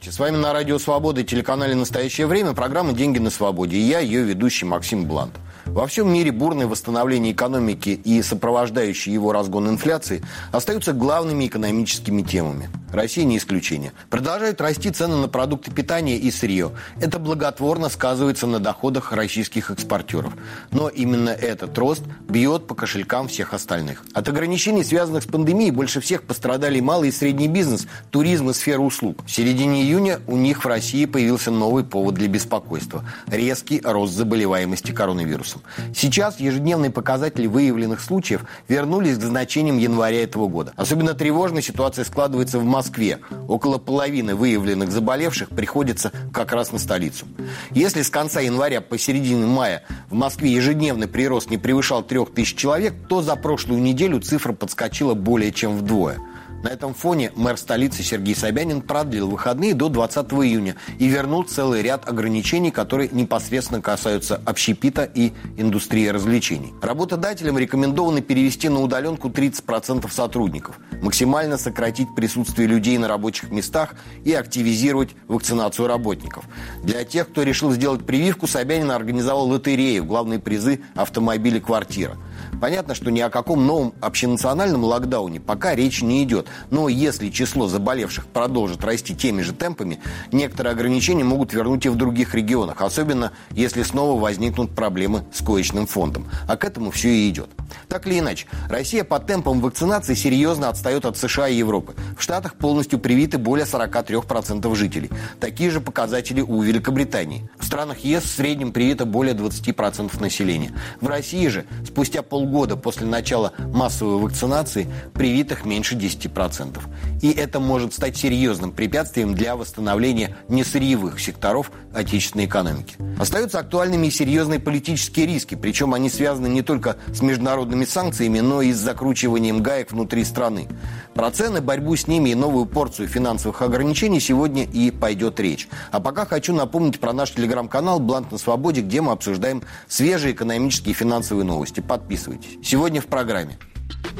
Здравствуйте, с вами на Радио Свобода и телеканале «Настоящее время» программа «Деньги на свободе» и я, ее ведущий Максим Блант. Во всем мире бурное восстановление экономики и сопровождающий его разгон инфляции остаются главными экономическими темами. Россия не исключение. Продолжают расти цены на продукты питания и сырье. Это благотворно сказывается на доходах российских экспортеров. Но именно этот рост бьет по кошелькам всех остальных. От ограничений, связанных с пандемией, больше всех пострадали малый и средний бизнес, туризм и сфера услуг. В середине июня у них в России появился новый повод для беспокойства – резкий рост заболеваемости коронавирусом вирусом. Сейчас ежедневные показатели выявленных случаев вернулись к значениям января этого года. Особенно тревожная ситуация складывается в Москве. Около половины выявленных заболевших приходится как раз на столицу. Если с конца января по середину мая в Москве ежедневный прирост не превышал 3000 человек, то за прошлую неделю цифра подскочила более чем вдвое – на этом фоне мэр столицы Сергей Собянин продлил выходные до 20 июня и вернул целый ряд ограничений, которые непосредственно касаются общепита и индустрии развлечений. Работодателям рекомендовано перевести на удаленку 30% сотрудников, максимально сократить присутствие людей на рабочих местах и активизировать вакцинацию работников. Для тех, кто решил сделать прививку, Собянин организовал лотерею, главные призы автомобили «Квартира». Понятно, что ни о каком новом общенациональном локдауне пока речи не идет. Но если число заболевших продолжит расти теми же темпами, некоторые ограничения могут вернуть и в других регионах, особенно если снова возникнут проблемы с коечным фондом. А к этому все и идет. Так или иначе, Россия по темпам вакцинации серьезно отстает от США и Европы. В Штатах полностью привиты более 43% жителей. Такие же показатели у Великобритании. В странах ЕС в среднем привито более 20% населения. В России же спустя полгода после начала массовой вакцинации привитых меньше 10%. И это может стать серьезным препятствием для восстановления несырьевых секторов отечественной экономики. Остаются актуальными и серьезные политические риски, причем они связаны не только с международными санкциями, но и с закручиванием гаек внутри страны. Про цены, борьбу с ними и новую порцию финансовых ограничений сегодня и пойдет речь. А пока хочу напомнить про наш телеграм-канал «Блант на свободе», где мы обсуждаем свежие экономические и финансовые новости. Подписывайтесь. Сегодня в программе.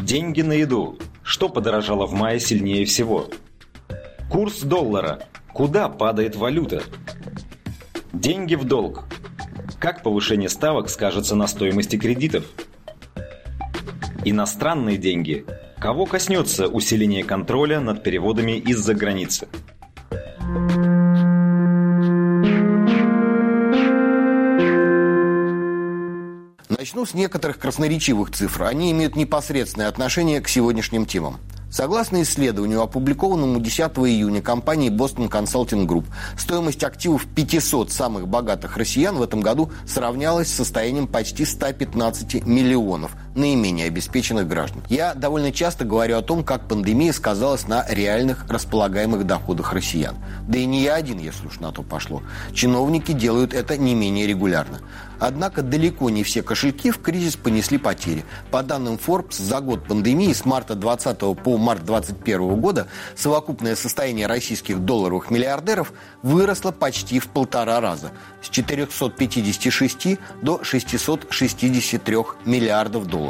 Деньги на еду. Что подорожало в мае сильнее всего? Курс доллара. Куда падает валюта? Деньги в долг. Как повышение ставок скажется на стоимости кредитов? Иностранные деньги. Кого коснется усиление контроля над переводами из-за границы? Начну с некоторых красноречивых цифр. Они имеют непосредственное отношение к сегодняшним темам. Согласно исследованию, опубликованному 10 июня компанией Boston Consulting Group, стоимость активов 500 самых богатых россиян в этом году сравнялась с состоянием почти 115 миллионов наименее обеспеченных граждан. Я довольно часто говорю о том, как пандемия сказалась на реальных располагаемых доходах россиян. Да и не я один, если уж на то пошло. Чиновники делают это не менее регулярно. Однако далеко не все кошельки в кризис понесли потери. По данным Forbes, за год пандемии с марта 20 по март 2021 года совокупное состояние российских долларовых миллиардеров выросло почти в полтора раза – с 456 до 663 миллиардов долларов.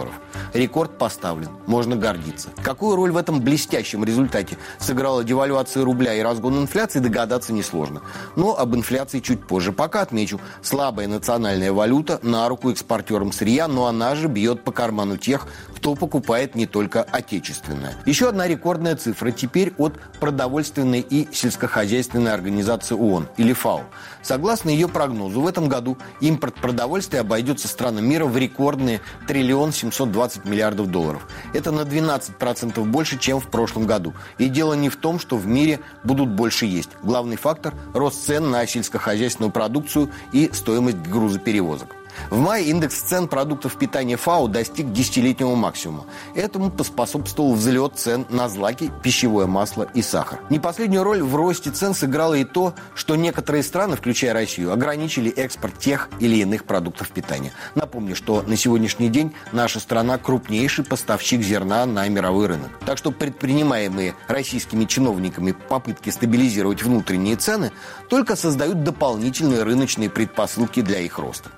Рекорд поставлен, можно гордиться. Какую роль в этом блестящем результате сыграла девальвация рубля и разгон инфляции, догадаться несложно. Но об инфляции чуть позже. Пока отмечу, слабая национальная валюта на руку экспортерам сырья, но она же бьет по карману тех, кто покупает не только отечественное. Еще одна рекордная цифра теперь от продовольственной и сельскохозяйственной организации ООН, или ФАО. Согласно ее прогнозу, в этом году импорт продовольствия обойдется странам мира в рекордные триллион 720 миллиардов долларов. Это на 12% больше, чем в прошлом году. И дело не в том, что в мире будут больше есть. Главный фактор – рост цен на сельскохозяйственную продукцию и стоимость грузоперевозок. В мае индекс цен продуктов питания ФАО достиг десятилетнего максимума. Этому поспособствовал взлет цен на злаки, пищевое масло и сахар. Не последнюю роль в росте цен сыграло и то, что некоторые страны, включая Россию, ограничили экспорт тех или иных продуктов питания. Напомню, что на сегодняшний день наша страна крупнейший поставщик зерна на мировой рынок. Так что предпринимаемые российскими чиновниками попытки стабилизировать внутренние цены только создают дополнительные рыночные предпосылки для их роста.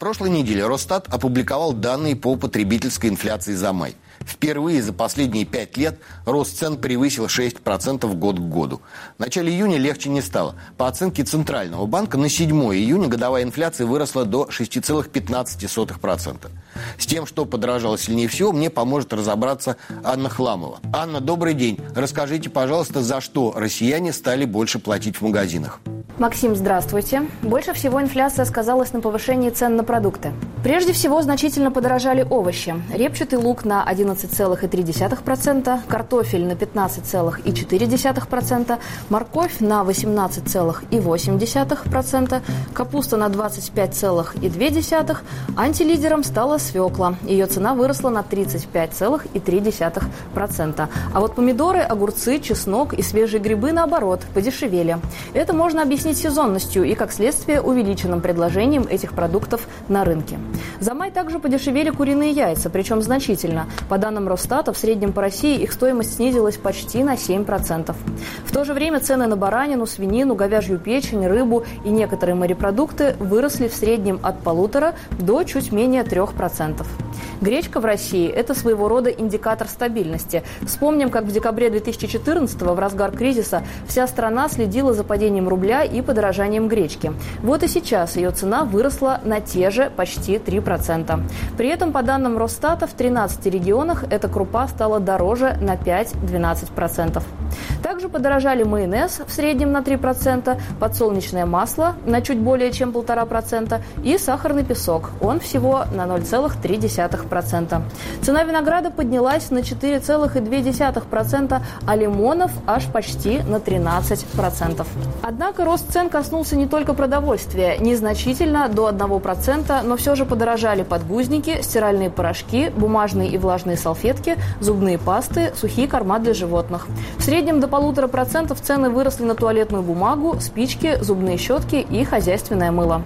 Прошлой неделе Росстат опубликовал данные по потребительской инфляции за май – Впервые за последние пять лет рост цен превысил 6% год к году. В начале июня легче не стало. По оценке Центрального банка на 7 июня годовая инфляция выросла до 6,15%. С тем, что подорожало сильнее всего, мне поможет разобраться Анна Хламова. Анна, добрый день. Расскажите, пожалуйста, за что россияне стали больше платить в магазинах? Максим, здравствуйте. Больше всего инфляция сказалась на повышении цен на продукты. Прежде всего, значительно подорожали овощи. Репчатый лук на 11,3%, картофель на 15,4%, морковь на 18,8%, капуста на 25,2%, антилидером стала свекла. Ее цена выросла на 35,3%. А вот помидоры, огурцы, чеснок и свежие грибы, наоборот, подешевели. Это можно объяснить сезонностью и, как следствие, увеличенным предложением этих продуктов на рынке. За май также подешевели куриные яйца, причем значительно. По данным Росстата, в среднем по России их стоимость снизилась почти на 7%. В то же время цены на баранину, свинину, говяжью печень, рыбу и некоторые морепродукты выросли в среднем от полутора до чуть менее 3%. Гречка в России – это своего рода индикатор стабильности. Вспомним, как в декабре 2014 в разгар кризиса вся страна следила за падением рубля и подорожанием гречки. Вот и сейчас ее цена выросла на те же почти 3%. При этом, по данным Росстата, в 13 регионах эта крупа стала дороже на 5-12%. Также подорожали майонез в среднем на 3%, подсолнечное масло на чуть более чем 1,5% и сахарный песок. Он всего на 0,3%. Цена винограда поднялась на 4,2%, а лимонов аж почти на 13%. Однако рост цен коснулся не только продовольствия. Незначительно, до 1%, но все же подорожали подгузники, стиральные порошки, бумажные и влажные салфетки, зубные пасты, сухие корма для животных. В среднем до полутора процентов цены выросли на туалетную бумагу, спички, зубные щетки и хозяйственное мыло.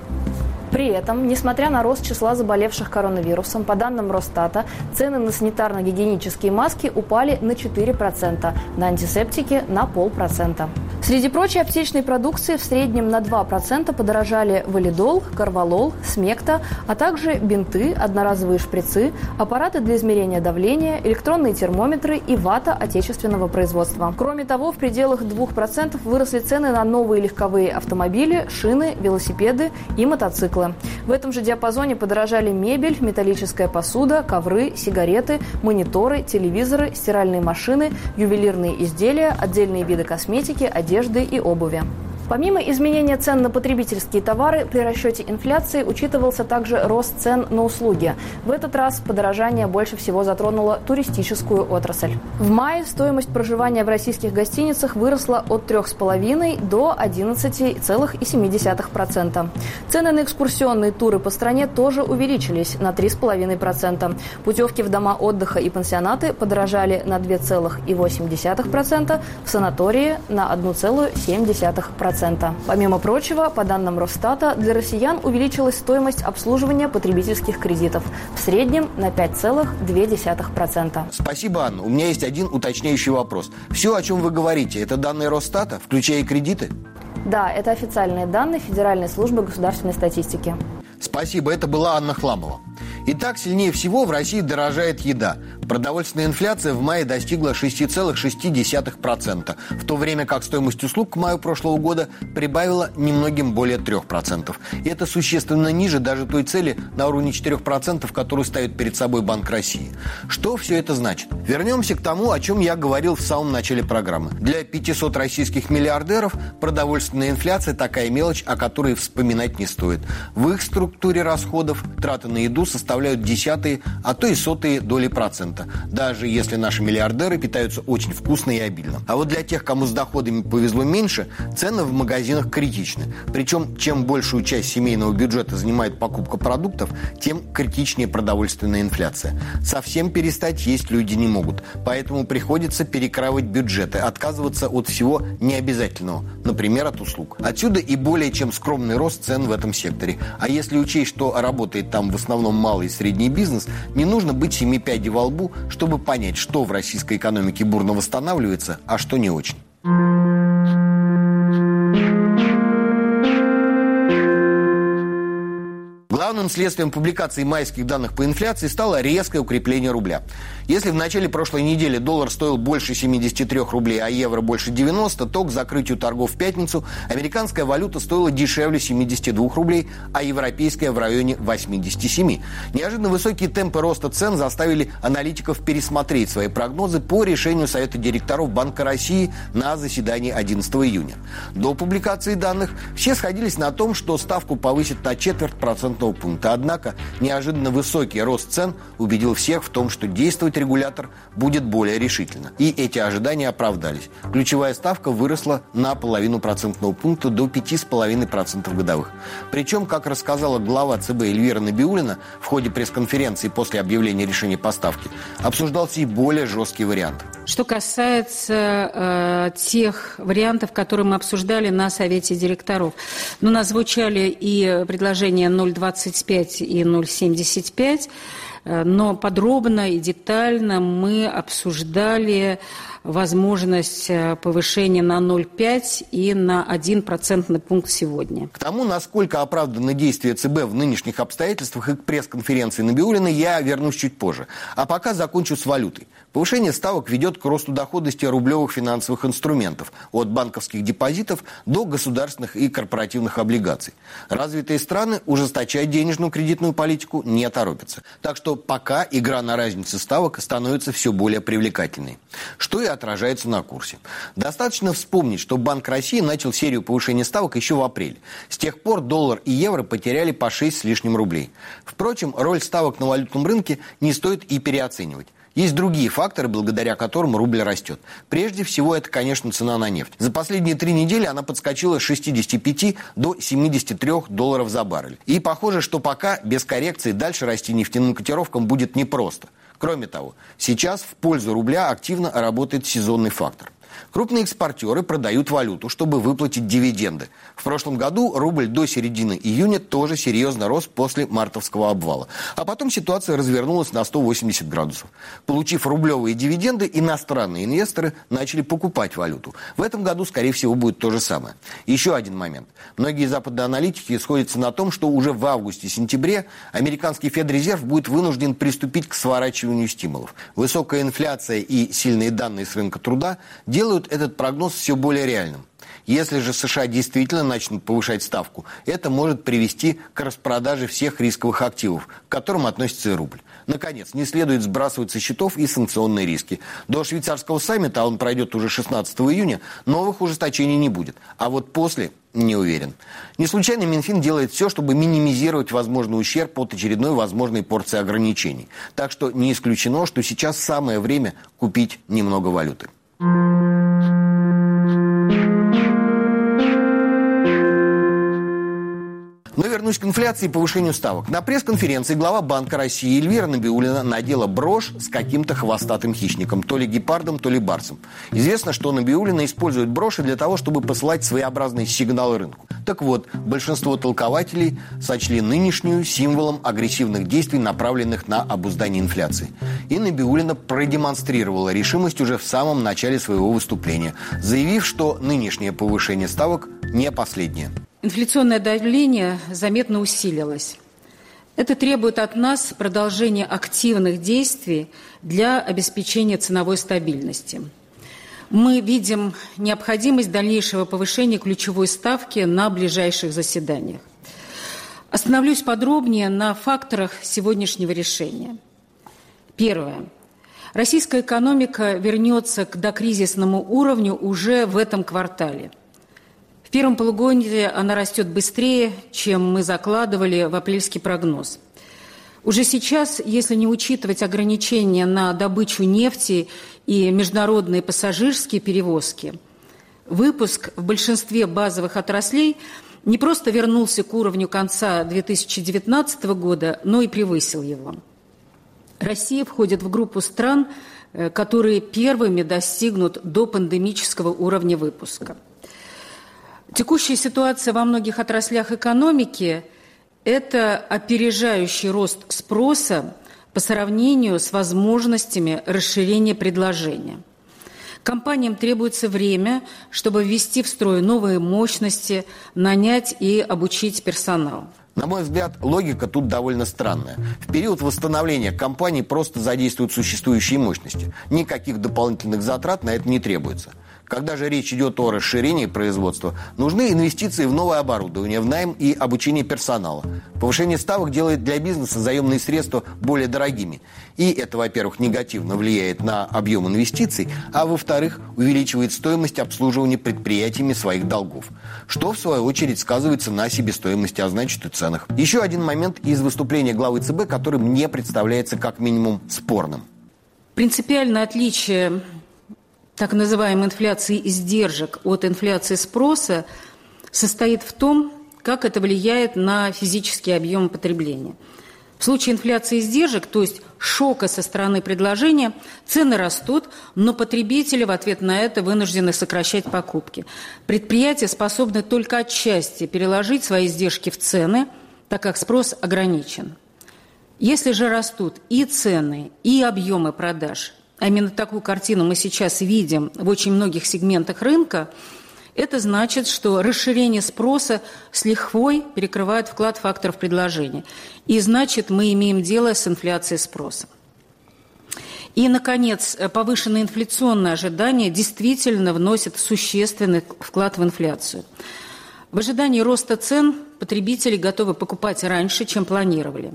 При этом, несмотря на рост числа заболевших коронавирусом, по данным Росстата, цены на санитарно-гигиенические маски упали на 4%, на антисептики – на полпроцента. Среди прочей аптечной продукции в среднем на 2% подорожали валидол, карвалол, смекта, а также бинты, одноразовые шприцы, аппараты для измерения давления, электронные термометры и вата отечественного производства. Кроме того, в пределах 2% выросли цены на новые легковые автомобили, шины, велосипеды и мотоциклы. В этом же диапазоне подорожали мебель, металлическая посуда, ковры, сигареты, мониторы, телевизоры, стиральные машины, ювелирные изделия, отдельные виды косметики, одежды и обуви. Помимо изменения цен на потребительские товары, при расчете инфляции учитывался также рост цен на услуги. В этот раз подорожание больше всего затронуло туристическую отрасль. В мае стоимость проживания в российских гостиницах выросла от 3,5 до 11,7%. Цены на экскурсионные туры по стране тоже увеличились на 3,5%. Путевки в дома отдыха и пансионаты подорожали на 2,8%, в санатории на 1,7%. 2,5%. Помимо прочего, по данным Росстата, для россиян увеличилась стоимость обслуживания потребительских кредитов в среднем на 5,2%. Спасибо, Анна. У меня есть один уточняющий вопрос. Все, о чем вы говорите, это данные Росстата, включая и кредиты? Да, это официальные данные Федеральной службы государственной статистики. Спасибо, это была Анна Хламова. Итак, сильнее всего в России дорожает еда. Продовольственная инфляция в мае достигла 6,6%, в то время как стоимость услуг к маю прошлого года прибавила немногим более 3%. И это существенно ниже даже той цели на уровне 4%, которую ставит перед собой Банк России. Что все это значит? Вернемся к тому, о чем я говорил в самом начале программы. Для 500 российских миллиардеров продовольственная инфляция такая мелочь, о которой вспоминать не стоит. В их структуре расходов траты на еду составляют составляют десятые, а то и сотые доли процента, даже если наши миллиардеры питаются очень вкусно и обильно. А вот для тех, кому с доходами повезло меньше, цены в магазинах критичны. Причем, чем большую часть семейного бюджета занимает покупка продуктов, тем критичнее продовольственная инфляция. Совсем перестать есть люди не могут, поэтому приходится перекрывать бюджеты, отказываться от всего необязательного, например, от услуг. Отсюда и более чем скромный рост цен в этом секторе. А если учесть, что работает там в основном малый малый и средний бизнес, не нужно быть семи пядей во лбу, чтобы понять, что в российской экономике бурно восстанавливается, а что не очень. Главным следствием публикации майских данных по инфляции стало резкое укрепление рубля. Если в начале прошлой недели доллар стоил больше 73 рублей, а евро больше 90, то к закрытию торгов в пятницу американская валюта стоила дешевле 72 рублей, а европейская в районе 87. Неожиданно высокие темпы роста цен заставили аналитиков пересмотреть свои прогнозы по решению Совета директоров Банка России на заседании 11 июня. До публикации данных все сходились на том, что ставку повысит на четверть процентного пункта. Однако неожиданно высокий рост цен убедил всех в том, что действовать регулятор будет более решительно. И эти ожидания оправдались. Ключевая ставка выросла на половину процентного пункта до 5,5% годовых. Причем, как рассказала глава ЦБ Эльвира Набиулина в ходе пресс-конференции после объявления решения поставки, обсуждался и более жесткий вариант. Что касается э, тех вариантов, которые мы обсуждали на Совете директоров, ну, нас звучали и предложения 0,25 и 0,75. Э, но подробно и детально мы обсуждали возможность э, повышения на 0,5 и на 1 процентный пункт сегодня. К тому, насколько оправданы действия ЦБ в нынешних обстоятельствах и к пресс-конференции Набиулина, я вернусь чуть позже. А пока закончу с валютой. Повышение ставок ведет к росту доходности рублевых финансовых инструментов от банковских депозитов до государственных и корпоративных облигаций. Развитые страны ужесточать денежную кредитную политику не торопятся. Так что пока игра на разнице ставок становится все более привлекательной. Что и отражается на курсе. Достаточно вспомнить, что Банк России начал серию повышения ставок еще в апреле. С тех пор доллар и евро потеряли по 6 с лишним рублей. Впрочем, роль ставок на валютном рынке не стоит и переоценивать. Есть другие факторы, благодаря которым рубль растет. Прежде всего, это, конечно, цена на нефть. За последние три недели она подскочила с 65 до 73 долларов за баррель. И похоже, что пока без коррекции дальше расти нефтяным котировкам будет непросто. Кроме того, сейчас в пользу рубля активно работает сезонный фактор. Крупные экспортеры продают валюту, чтобы выплатить дивиденды. В прошлом году рубль до середины июня тоже серьезно рос после мартовского обвала. А потом ситуация развернулась на 180 градусов. Получив рублевые дивиденды, иностранные инвесторы начали покупать валюту. В этом году, скорее всего, будет то же самое. Еще один момент. Многие западные аналитики сходятся на том, что уже в августе-сентябре американский Федрезерв будет вынужден приступить к сворачиванию стимулов. Высокая инфляция и сильные данные с рынка труда делают делают этот прогноз все более реальным. Если же США действительно начнут повышать ставку, это может привести к распродаже всех рисковых активов, к которым относится и рубль. Наконец, не следует сбрасывать со счетов и санкционные риски. До швейцарского саммита, а он пройдет уже 16 июня, новых ужесточений не будет. А вот после не уверен. Не случайно Минфин делает все, чтобы минимизировать возможный ущерб от очередной возможной порции ограничений. Так что не исключено, что сейчас самое время купить немного валюты. Thank you. Вернусь к инфляции и повышению ставок. На пресс-конференции глава Банка России Эльвира Набиулина надела брошь с каким-то хвостатым хищником, то ли гепардом, то ли барсом. Известно, что Набиулина использует броши для того, чтобы посылать своеобразные сигналы рынку. Так вот, большинство толкователей сочли нынешнюю символом агрессивных действий, направленных на обуздание инфляции. И Набиулина продемонстрировала решимость уже в самом начале своего выступления, заявив, что нынешнее повышение ставок не последнее. Инфляционное давление заметно усилилось. Это требует от нас продолжения активных действий для обеспечения ценовой стабильности. Мы видим необходимость дальнейшего повышения ключевой ставки на ближайших заседаниях. Остановлюсь подробнее на факторах сегодняшнего решения. Первое. Российская экономика вернется к докризисному уровню уже в этом квартале – первом полугодии она растет быстрее, чем мы закладывали в апрельский прогноз. Уже сейчас, если не учитывать ограничения на добычу нефти и международные пассажирские перевозки, выпуск в большинстве базовых отраслей не просто вернулся к уровню конца 2019 года, но и превысил его. Россия входит в группу стран, э, которые первыми достигнут до пандемического уровня выпуска – Текущая ситуация во многих отраслях экономики – это опережающий рост спроса по сравнению с возможностями расширения предложения. Компаниям требуется время, чтобы ввести в строй новые мощности, нанять и обучить персонал. На мой взгляд, логика тут довольно странная. В период восстановления компании просто задействуют существующие мощности. Никаких дополнительных затрат на это не требуется. Когда же речь идет о расширении производства, нужны инвестиции в новое оборудование, в найм и обучение персонала. Повышение ставок делает для бизнеса заемные средства более дорогими. И это, во-первых, негативно влияет на объем инвестиций, а во-вторых, увеличивает стоимость обслуживания предприятиями своих долгов. Что, в свою очередь, сказывается на себестоимости, а значит и ценах. Еще один момент из выступления главы ЦБ, который мне представляется как минимум спорным. Принципиальное отличие так называемой инфляции издержек от инфляции спроса состоит в том, как это влияет на физический объем потребления. В случае инфляции издержек, то есть шока со стороны предложения, цены растут, но потребители в ответ на это вынуждены сокращать покупки. Предприятия способны только отчасти переложить свои издержки в цены, так как спрос ограничен. Если же растут и цены, и объемы продаж, а именно такую картину мы сейчас видим в очень многих сегментах рынка, это значит, что расширение спроса с лихвой перекрывает вклад факторов предложения. И значит, мы имеем дело с инфляцией спроса. И, наконец, повышенные инфляционные ожидания действительно вносят существенный вклад в инфляцию. В ожидании роста цен потребители готовы покупать раньше, чем планировали.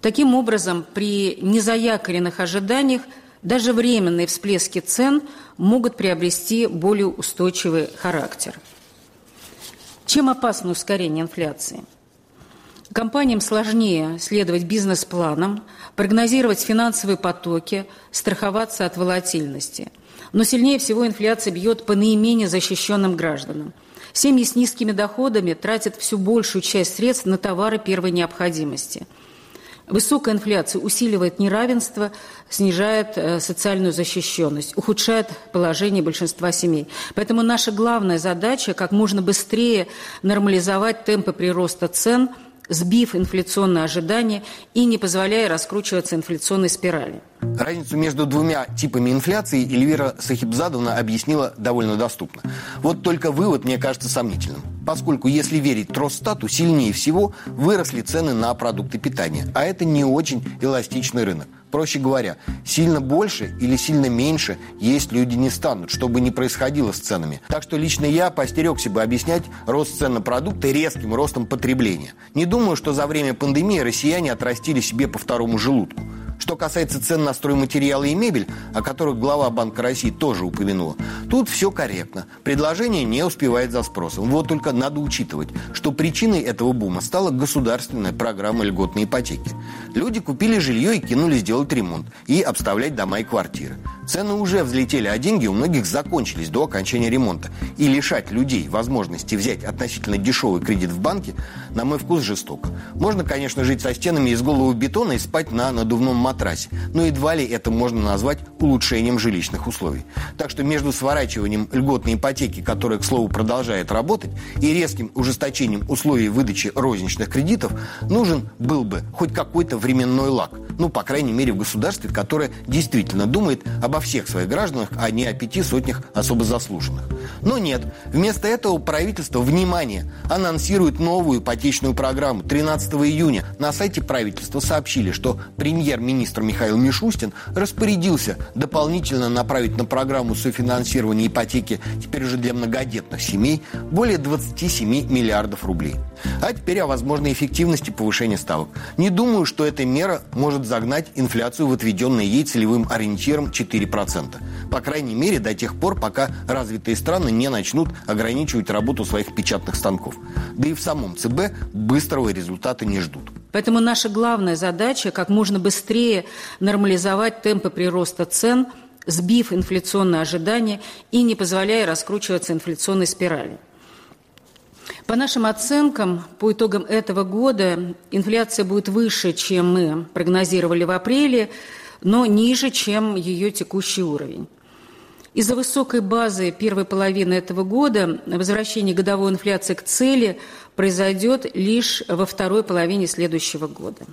Таким образом, при незаякоренных ожиданиях – даже временные всплески цен могут приобрести более устойчивый характер. Чем опасно ускорение инфляции? Компаниям сложнее следовать бизнес-планам, прогнозировать финансовые потоки, страховаться от волатильности. Но сильнее всего инфляция бьет по наименее защищенным гражданам. Семьи с низкими доходами тратят всю большую часть средств на товары первой необходимости – Высокая инфляция усиливает неравенство, снижает э, социальную защищенность, ухудшает положение большинства семей. Поэтому наша главная задача – как можно быстрее нормализовать темпы прироста цен – сбив инфляционные ожидания и не позволяя раскручиваться инфляционной спирали. Разницу между двумя типами инфляции Эльвира Сахибзадовна объяснила довольно доступно. Вот только вывод мне кажется сомнительным. Поскольку, если верить Росстату, сильнее всего выросли цены на продукты питания. А это не очень эластичный рынок. Проще говоря, сильно больше или сильно меньше есть люди не станут, что бы ни происходило с ценами. Так что лично я постерегся бы объяснять рост цен на продукты резким ростом потребления. Не думаю, что за время пандемии россияне отрастили себе по второму желудку. Что касается цен на стройматериалы и мебель, о которых глава Банка России тоже упомянула, тут все корректно. Предложение не успевает за спросом. Вот только надо учитывать, что причиной этого бума стала государственная программа льготной ипотеки. Люди купили жилье и кинулись делать ремонт и обставлять дома и квартиры. Цены уже взлетели, а деньги у многих закончились до окончания ремонта. И лишать людей возможности взять относительно дешевый кредит в банке, на мой вкус, жестоко. Можно, конечно, жить со стенами из голого бетона и спать на надувном матрасе, но едва ли это можно назвать улучшением жилищных условий. Так что между сворачиванием льготной ипотеки, которая, к слову, продолжает работать, и резким ужесточением условий выдачи розничных кредитов, нужен был бы хоть какой-то временной лак. Ну, по крайней мере, в государстве, которое действительно думает об обо всех своих гражданах, а не о пяти сотнях особо заслуженных. Но нет. Вместо этого правительство, внимание, анонсирует новую ипотечную программу. 13 июня на сайте правительства сообщили, что премьер-министр Михаил Мишустин распорядился дополнительно направить на программу софинансирования ипотеки теперь уже для многодетных семей более 27 миллиардов рублей. А теперь о возможной эффективности повышения ставок. Не думаю, что эта мера может загнать инфляцию в отведенное ей целевым ориентиром 4%. По крайней мере, до тех пор, пока развитые страны не начнут ограничивать работу своих печатных станков. Да и в самом ЦБ быстрого результата не ждут. Поэтому наша главная задача – как можно быстрее нормализовать темпы прироста цен, сбив инфляционные ожидания и не позволяя раскручиваться инфляционной спирали. По нашим оценкам, по итогам этого года инфляция будет выше, чем мы прогнозировали в апреле, но ниже, чем ее текущий уровень. Из-за высокой базы первой половины этого года возвращение годовой инфляции к цели произойдет лишь во второй половине следующего года.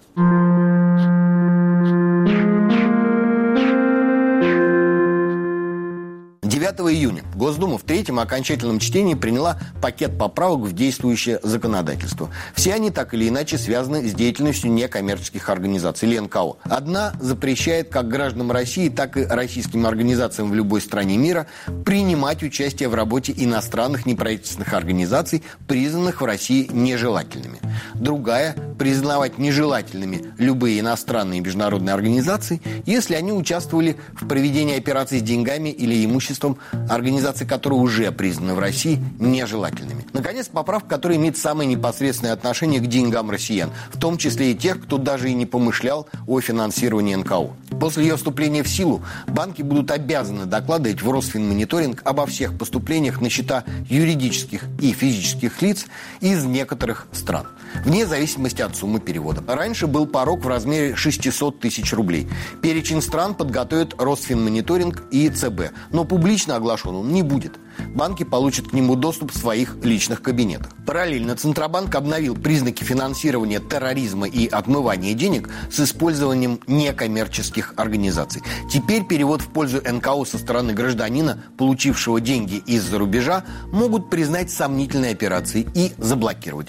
9 июня Госдума в третьем окончательном чтении приняла пакет поправок в действующее законодательство. Все они так или иначе связаны с деятельностью некоммерческих организаций или НКО. Одна запрещает как гражданам России, так и российским организациям в любой стране мира принимать участие в работе иностранных неправительственных организаций, признанных в России нежелательными. Другая – признавать нежелательными любые иностранные международные организации, если они участвовали в проведении операций с деньгами или имуществом организаций, которые уже признаны в России нежелательными. Наконец, поправка, которая имеет самое непосредственное отношение к деньгам россиян, в том числе и тех, кто даже и не помышлял о финансировании НКО. После ее вступления в силу банки будут обязаны докладывать в Росфинмониторинг обо всех поступлениях на счета юридических и физических лиц из некоторых стран, вне зависимости от суммы перевода. Раньше был порог в размере 600 тысяч рублей. Перечень стран подготовит Росфинмониторинг и ЦБ, но публично оглашен он не будет банки получат к нему доступ в своих личных кабинетах. Параллельно Центробанк обновил признаки финансирования терроризма и отмывания денег с использованием некоммерческих организаций. Теперь перевод в пользу НКО со стороны гражданина, получившего деньги из-за рубежа, могут признать сомнительной операцией и заблокировать.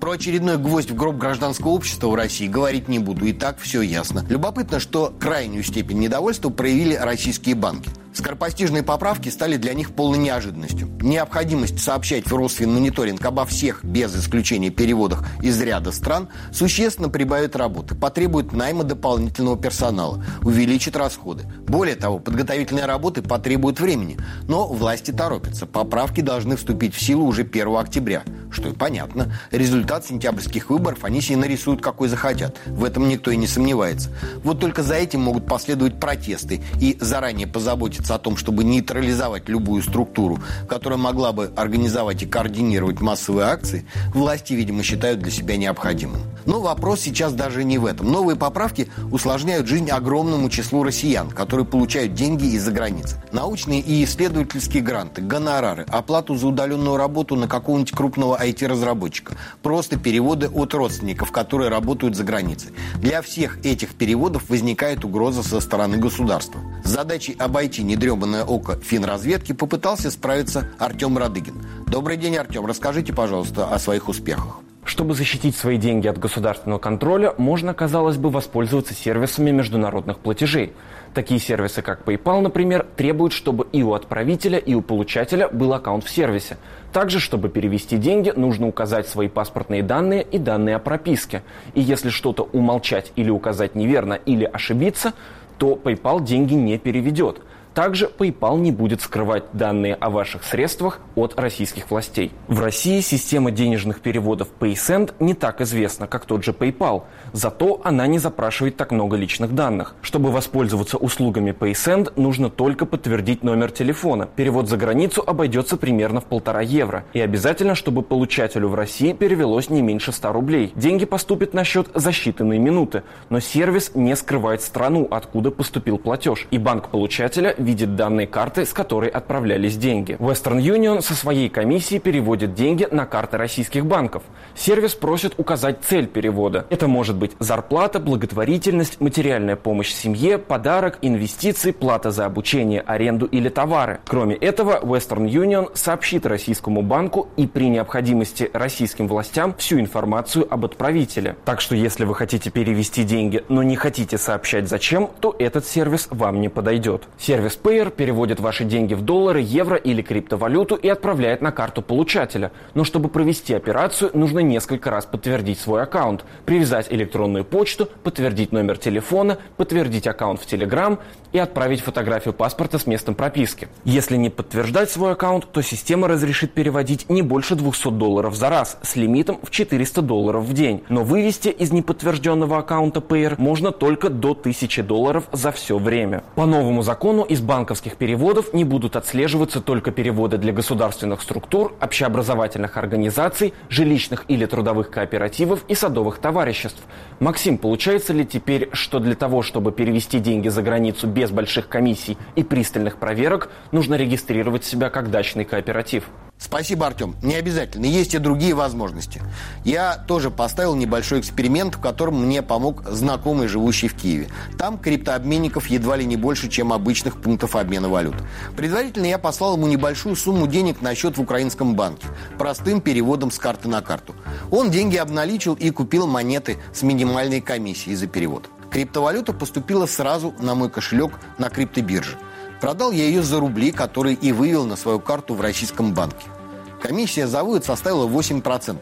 Про очередной гвоздь в гроб гражданского общества в России говорить не буду, и так все ясно. Любопытно, что крайнюю степень недовольства проявили российские банки – Скоропостижные поправки стали для них полной неожиданностью. Необходимость сообщать в Росфинмониторинг обо всех, без исключения переводах из ряда стран, существенно прибавит работы, потребует найма дополнительного персонала, увеличит расходы. Более того, подготовительные работы потребуют времени. Но власти торопятся. Поправки должны вступить в силу уже 1 октября. Что и понятно. Результат сентябрьских выборов они себе нарисуют, какой захотят. В этом никто и не сомневается. Вот только за этим могут последовать протесты и заранее позаботиться о том, чтобы нейтрализовать любую структуру, которая могла бы организовать и координировать массовые акции, власти, видимо, считают для себя необходимым. Но вопрос сейчас даже не в этом. Новые поправки усложняют жизнь огромному числу россиян, которые получают деньги из-за границы. Научные и исследовательские гранты, гонорары, оплату за удаленную работу на какого-нибудь крупного IT-разработчика, просто переводы от родственников, которые работают за границей. Для всех этих переводов возникает угроза со стороны государства. С задачей обойти недреманное око финразведки попытался справиться Артем Радыгин. Добрый день, Артем. Расскажите, пожалуйста, о своих успехах. Чтобы защитить свои деньги от государственного контроля, можно, казалось бы, воспользоваться сервисами международных платежей. Такие сервисы, как PayPal, например, требуют, чтобы и у отправителя, и у получателя был аккаунт в сервисе. Также, чтобы перевести деньги, нужно указать свои паспортные данные и данные о прописке. И если что-то умолчать или указать неверно, или ошибиться, то PayPal деньги не переведет – также PayPal не будет скрывать данные о ваших средствах от российских властей. В России система денежных переводов PaySend не так известна, как тот же PayPal. Зато она не запрашивает так много личных данных. Чтобы воспользоваться услугами PaySend, нужно только подтвердить номер телефона. Перевод за границу обойдется примерно в полтора евро. И обязательно, чтобы получателю в России перевелось не меньше 100 рублей. Деньги поступят на счет за считанные минуты. Но сервис не скрывает страну, откуда поступил платеж. И банк получателя видит данные карты, с которой отправлялись деньги. Western Union со своей комиссией переводит деньги на карты российских банков. Сервис просит указать цель перевода. Это может быть зарплата, благотворительность, материальная помощь семье, подарок, инвестиции, плата за обучение, аренду или товары. Кроме этого, Western Union сообщит российскому банку и при необходимости российским властям всю информацию об отправителе. Так что если вы хотите перевести деньги, но не хотите сообщать зачем, то этот сервис вам не подойдет. Сервис Payer переводит ваши деньги в доллары, евро или криптовалюту и отправляет на карту получателя. Но чтобы провести операцию, нужно несколько раз подтвердить свой аккаунт, привязать электронную почту, подтвердить номер телефона, подтвердить аккаунт в Telegram и отправить фотографию паспорта с местом прописки. Если не подтверждать свой аккаунт, то система разрешит переводить не больше 200 долларов за раз с лимитом в 400 долларов в день. Но вывести из неподтвержденного аккаунта Payer можно только до 1000 долларов за все время. По новому закону из банковских переводов не будут отслеживаться только переводы для государственных структур, общеобразовательных организаций, жилищных или трудовых кооперативов и садовых товариществ. Максим, получается ли теперь, что для того, чтобы перевести деньги за границу без больших комиссий и пристальных проверок, нужно регистрировать себя как дачный кооператив? Спасибо, Артем. Не обязательно. Есть и другие возможности. Я тоже поставил небольшой эксперимент, в котором мне помог знакомый, живущий в Киеве. Там криптообменников едва ли не больше, чем обычных пунктов обмена валют. Предварительно я послал ему небольшую сумму денег на счет в украинском банке. Простым переводом с карты на карту. Он деньги обналичил и купил монеты с минимальной комиссией за перевод. Криптовалюта поступила сразу на мой кошелек на криптобирже. Продал я ее за рубли, которые и вывел на свою карту в российском банке. Комиссия за вывод составила 8%.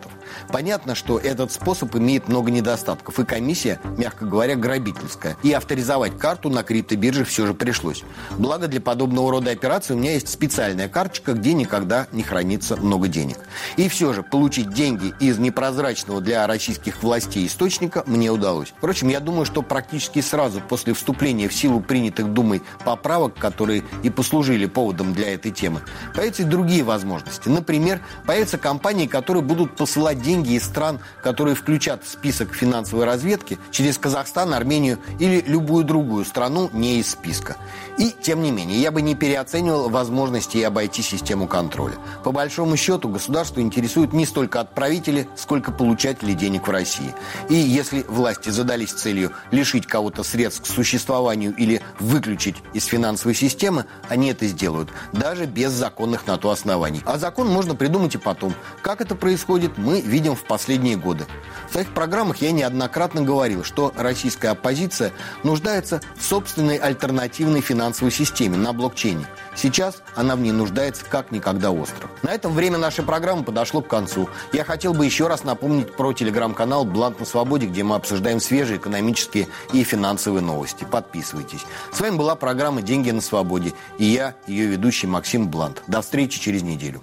Понятно, что этот способ имеет много недостатков, и комиссия, мягко говоря, грабительская. И авторизовать карту на криптобирже все же пришлось. Благо для подобного рода операций у меня есть специальная карточка, где никогда не хранится много денег. И все же получить деньги из непрозрачного для российских властей источника мне удалось. Впрочем, я думаю, что практически сразу после вступления в силу принятых Думой поправок, которые и послужили поводом для этой темы, появятся и другие возможности. Например, появятся компании, которые будут посылать деньги из стран, которые включат в список финансовой разведки через Казахстан, Армению или любую другую страну не из списка. И, тем не менее, я бы не переоценивал возможности обойти систему контроля. По большому счету, государство интересует не столько отправители, сколько получатели денег в России. И если власти задались целью лишить кого-то средств к существованию или выключить из финансовой системы, они это сделают, даже без законных на то оснований. А закон можно придумать и потом. Как это происходит, мы видим в последние годы. В своих программах я неоднократно говорил, что российская оппозиция нуждается в собственной альтернативной финансовой системе на блокчейне. Сейчас она в ней нуждается как никогда остро. На этом время нашей программы подошло к концу. Я хотел бы еще раз напомнить про телеграм-канал «Бланк на свободе», где мы обсуждаем свежие экономические и финансовые новости. Подписывайтесь. С вами была программа «Деньги на свободе» и я, ее ведущий Максим Блант. До встречи через неделю.